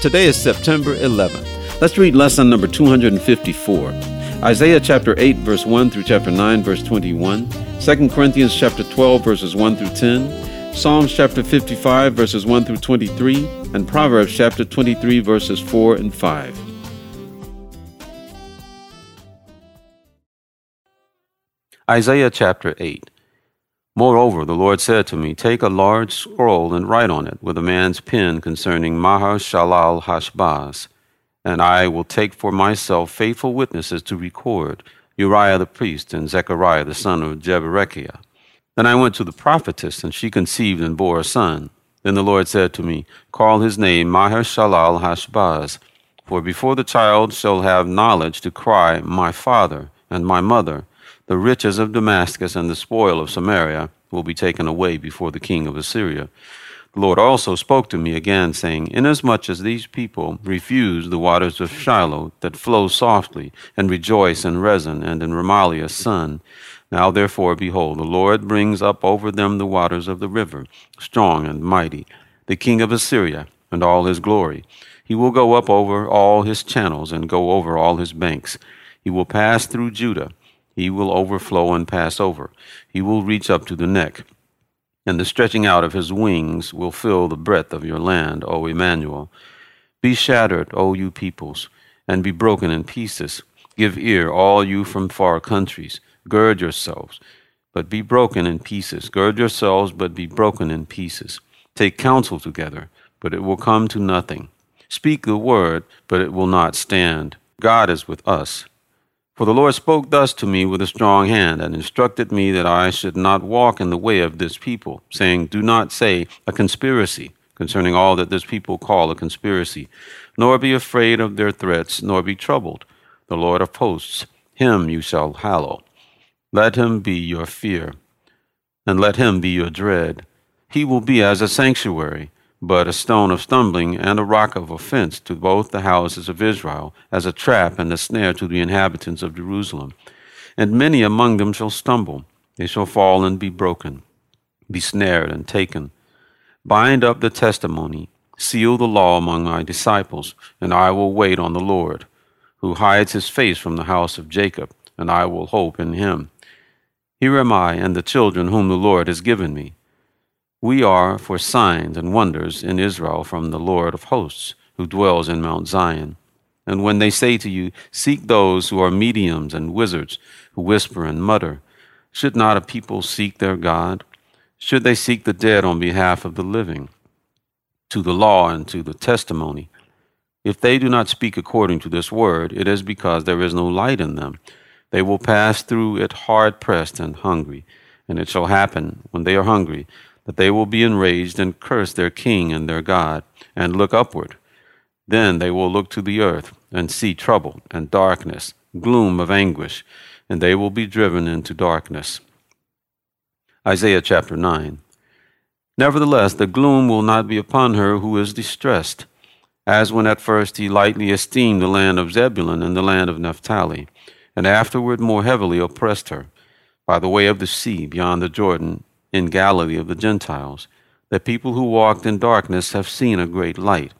Today is September 11th. Let's read lesson number 254. Isaiah chapter 8 verse 1 through chapter 9 verse 21, 2 Corinthians chapter 12 verses 1 through 10, Psalms chapter 55 verses 1 through 23, and Proverbs chapter 23 verses 4 and 5. Isaiah chapter 8 Moreover, the Lord said to me, Take a large scroll and write on it with a man's pen concerning Maher Shalal Hashbaz. And I will take for myself faithful witnesses to record Uriah the priest and Zechariah the son of Jeberechiah. Then I went to the prophetess, and she conceived and bore a son. Then the Lord said to me, Call his name Maher Shalal Hashbaz, for before the child shall have knowledge to cry, My father and my mother, the riches of Damascus and the spoil of Samaria will be taken away before the king of Assyria. The Lord also spoke to me again, saying, Inasmuch as these people refuse the waters of Shiloah that flow softly, and rejoice in Rezin and in Remaliah's son, now therefore, behold, the Lord brings up over them the waters of the river, strong and mighty, the king of Assyria, and all his glory. He will go up over all his channels, and go over all his banks. He will pass through Judah he will overflow and pass over. He will reach up to the neck. And the stretching out of his wings will fill the breadth of your land, O Immanuel. Be shattered, O you peoples, and be broken in pieces. Give ear, all you from far countries. Gird yourselves, but be broken in pieces. Gird yourselves, but be broken in pieces. Take counsel together, but it will come to nothing. Speak the word, but it will not stand. God is with us. For the Lord spoke thus to me with a strong hand, and instructed me that I should not walk in the way of this people, saying, Do not say a conspiracy concerning all that this people call a conspiracy, nor be afraid of their threats, nor be troubled. The Lord of hosts, him you shall hallow. Let him be your fear, and let him be your dread. He will be as a sanctuary but a stone of stumbling and a rock of offense to both the houses of Israel, as a trap and a snare to the inhabitants of Jerusalem. And many among them shall stumble, they shall fall and be broken, be snared and taken. Bind up the testimony, seal the law among my disciples, and I will wait on the Lord, who hides his face from the house of Jacob, and I will hope in him. Here am I and the children whom the Lord has given me. We are for signs and wonders in Israel from the Lord of hosts, who dwells in Mount Zion. And when they say to you, Seek those who are mediums and wizards, who whisper and mutter, should not a people seek their God? Should they seek the dead on behalf of the living? To the law and to the testimony. If they do not speak according to this word, it is because there is no light in them. They will pass through it hard pressed and hungry. And it shall happen, when they are hungry, that they will be enraged and curse their king and their God, and look upward. Then they will look to the earth and see trouble and darkness, gloom of anguish, and they will be driven into darkness. Isaiah chapter 9. Nevertheless, the gloom will not be upon her who is distressed, as when at first he lightly esteemed the land of Zebulun and the land of Naphtali, and afterward more heavily oppressed her, by the way of the sea beyond the Jordan, in Galilee of the Gentiles. The people who walked in darkness have seen a great light.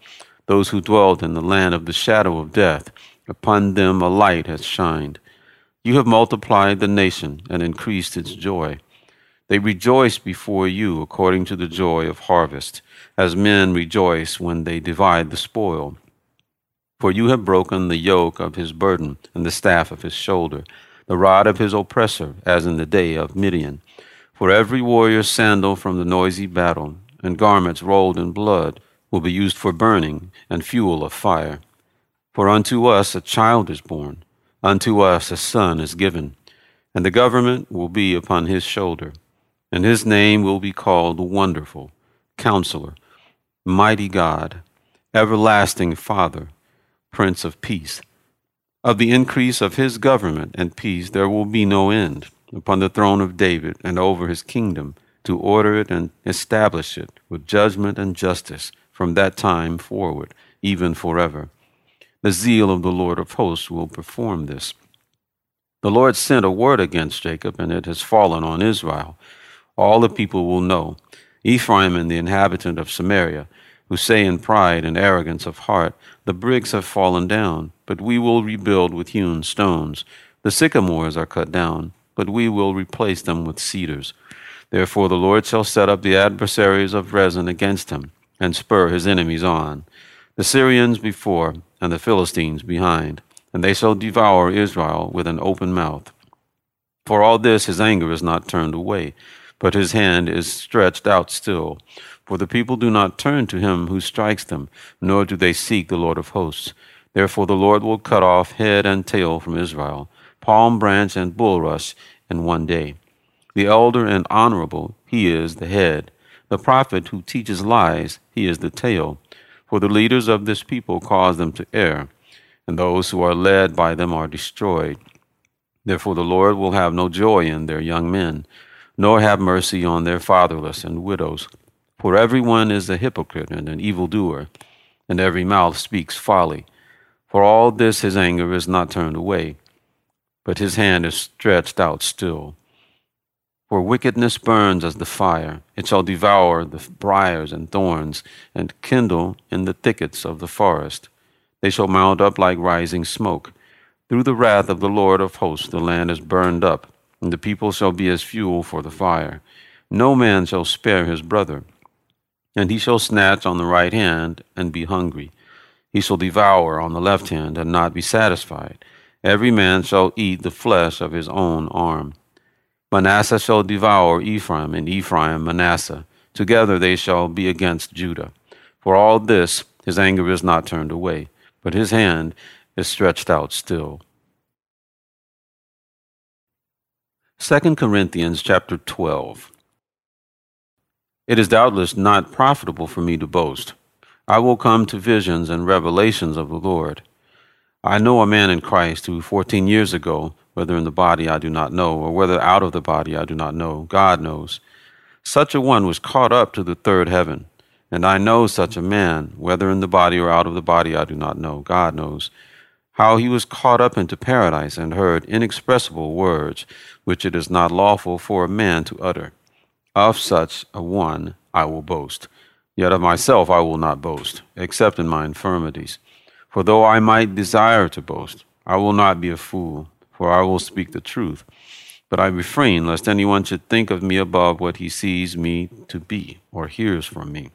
Those who dwelled in the land of the shadow of death, upon them a light has shined. You have multiplied the nation and increased its joy. They rejoice before you according to the joy of harvest, as men rejoice when they divide the spoil. For you have broken the yoke of his burden and the staff of his shoulder, the rod of his oppressor, as in the day of Midian for every warrior's sandal from the noisy battle, and garments rolled in blood, will be used for burning and fuel of fire. For unto us a child is born, unto us a son is given, and the government will be upon his shoulder, and his name will be called Wonderful, Counselor, Mighty God, everlasting Father, Prince of Peace. Of the increase of his government and peace there will be no end upon the throne of David and over his kingdom, to order it and establish it with judgment and justice from that time forward, even forever. The zeal of the Lord of hosts will perform this. The Lord sent a word against Jacob, and it has fallen on Israel. All the people will know. Ephraim and the inhabitant of Samaria, who say in pride and arrogance of heart, The bricks have fallen down, but we will rebuild with hewn stones. The sycamores are cut down, but we will replace them with cedars. Therefore the Lord shall set up the adversaries of Rezin against him, and spur his enemies on, the Syrians before, and the Philistines behind and they shall devour Israel with an open mouth. For all this his anger is not turned away, but his hand is stretched out still. For the people do not turn to him who strikes them, nor do they seek the Lord of hosts. Therefore the Lord will cut off head and tail from Israel, palm branch and bulrush in one day. The elder and honorable, he is the head. The prophet who teaches lies, he is the tail. For the leaders of this people cause them to err and those who are led by them are destroyed. Therefore, the Lord will have no joy in their young men, nor have mercy on their fatherless and widows. For everyone is a hypocrite and an evildoer, and every mouth speaks folly. For all this his anger is not turned away, but his hand is stretched out still. For wickedness burns as the fire, it shall devour the briers and thorns, and kindle in the thickets of the forest. They shall mount up like rising smoke. Through the wrath of the Lord of hosts the land is burned up, and the people shall be as fuel for the fire. No man shall spare his brother. And he shall snatch on the right hand and be hungry. He shall devour on the left hand and not be satisfied. Every man shall eat the flesh of his own arm. Manasseh shall devour Ephraim, and Ephraim Manasseh. Together they shall be against Judah. For all this his anger is not turned away but his hand is stretched out still. 2 Corinthians chapter 12. It is doubtless not profitable for me to boast. I will come to visions and revelations of the Lord. I know a man in Christ who, fourteen years ago, whether in the body I do not know, or whether out of the body I do not know, God knows, such a one was caught up to the third heaven. And I know such a man, whether in the body or out of the body, I do not know. God knows. How he was caught up into paradise and heard inexpressible words, which it is not lawful for a man to utter. Of such a one I will boast. Yet of myself I will not boast, except in my infirmities. For though I might desire to boast, I will not be a fool, for I will speak the truth. But I refrain lest anyone should think of me above what he sees me to be or hears from me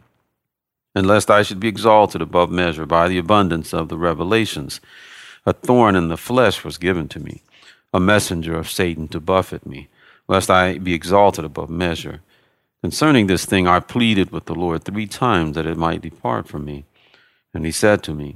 and lest I should be exalted above measure by the abundance of the revelations. A thorn in the flesh was given to me, a messenger of Satan to buffet me, lest I be exalted above measure. Concerning this thing I pleaded with the Lord three times that it might depart from me. And he said to me,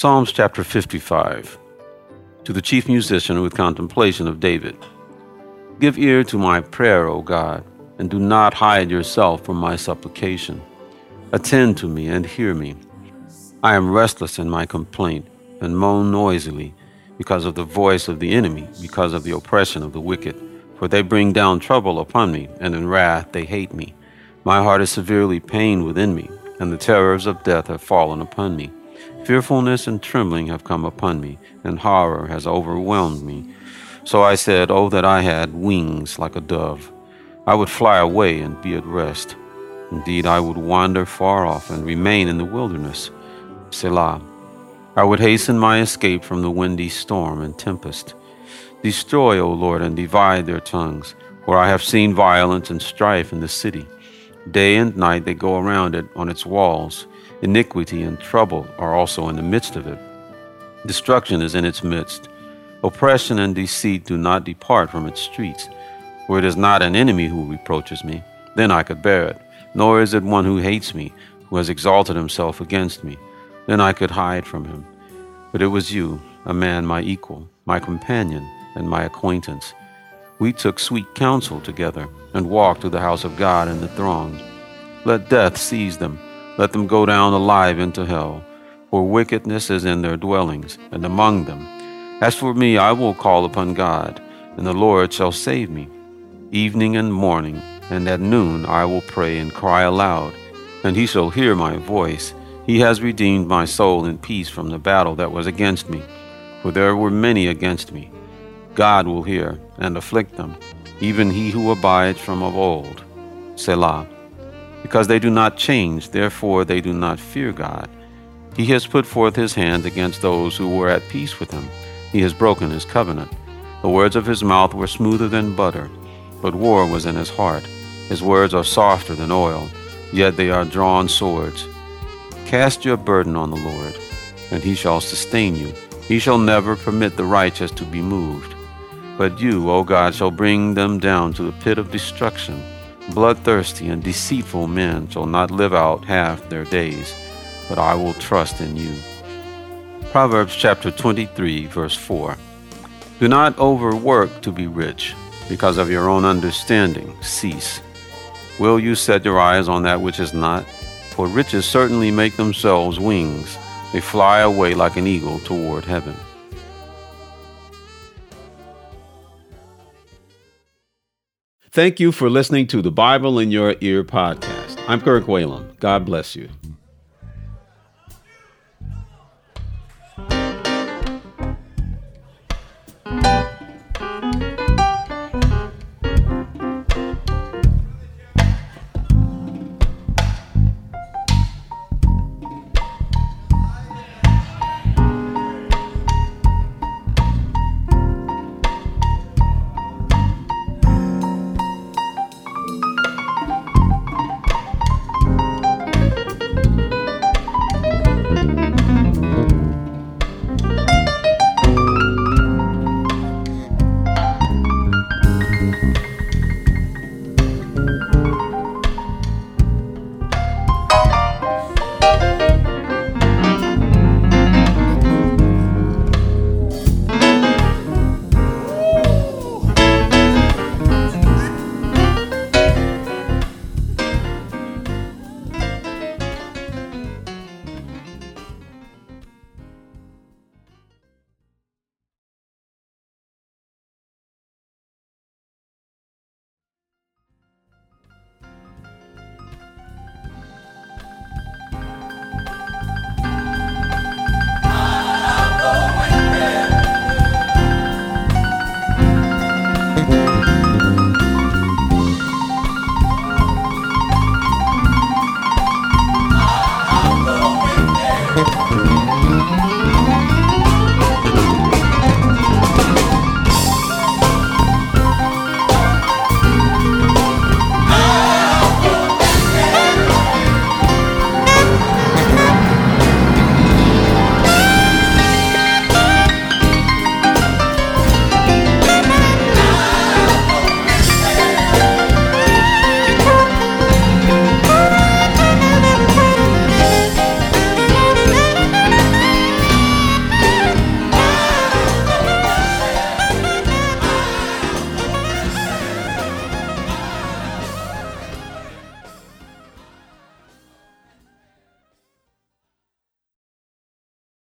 Psalms chapter 55 To the chief musician with contemplation of David. Give ear to my prayer, O God, and do not hide yourself from my supplication. Attend to me and hear me. I am restless in my complaint and moan noisily because of the voice of the enemy, because of the oppression of the wicked. For they bring down trouble upon me, and in wrath they hate me. My heart is severely pained within me, and the terrors of death have fallen upon me. Fearfulness and trembling have come upon me, and horror has overwhelmed me. So I said, Oh, that I had wings like a dove! I would fly away and be at rest. Indeed, I would wander far off and remain in the wilderness. Selah. I would hasten my escape from the windy storm and tempest. Destroy, O Lord, and divide their tongues, for I have seen violence and strife in the city. Day and night they go around it on its walls. Iniquity and trouble are also in the midst of it. Destruction is in its midst. Oppression and deceit do not depart from its streets. For it is not an enemy who reproaches me, then I could bear it. Nor is it one who hates me, who has exalted himself against me, then I could hide from him. But it was you, a man my equal, my companion, and my acquaintance. We took sweet counsel together, and walked to the house of God in the throng. Let death seize them, let them go down alive into hell, for wickedness is in their dwellings, and among them. As for me, I will call upon God, and the Lord shall save me. Evening and morning, and at noon I will pray and cry aloud, and he shall hear my voice. He has redeemed my soul in peace from the battle that was against me, for there were many against me. God will hear and afflict them, even he who abides from of old. Selah. Because they do not change, therefore they do not fear God. He has put forth his hand against those who were at peace with him. He has broken his covenant. The words of his mouth were smoother than butter, but war was in his heart. His words are softer than oil, yet they are drawn swords. Cast your burden on the Lord, and he shall sustain you. He shall never permit the righteous to be moved. But you, O God, shall bring them down to the pit of destruction. Bloodthirsty and deceitful men shall not live out half their days, but I will trust in you. Proverbs chapter 23, verse 4. Do not overwork to be rich, because of your own understanding. Cease. Will you set your eyes on that which is not? For riches certainly make themselves wings, they fly away like an eagle toward heaven. Thank you for listening to the Bible in Your Ear podcast. I'm Kirk Whalum. God bless you.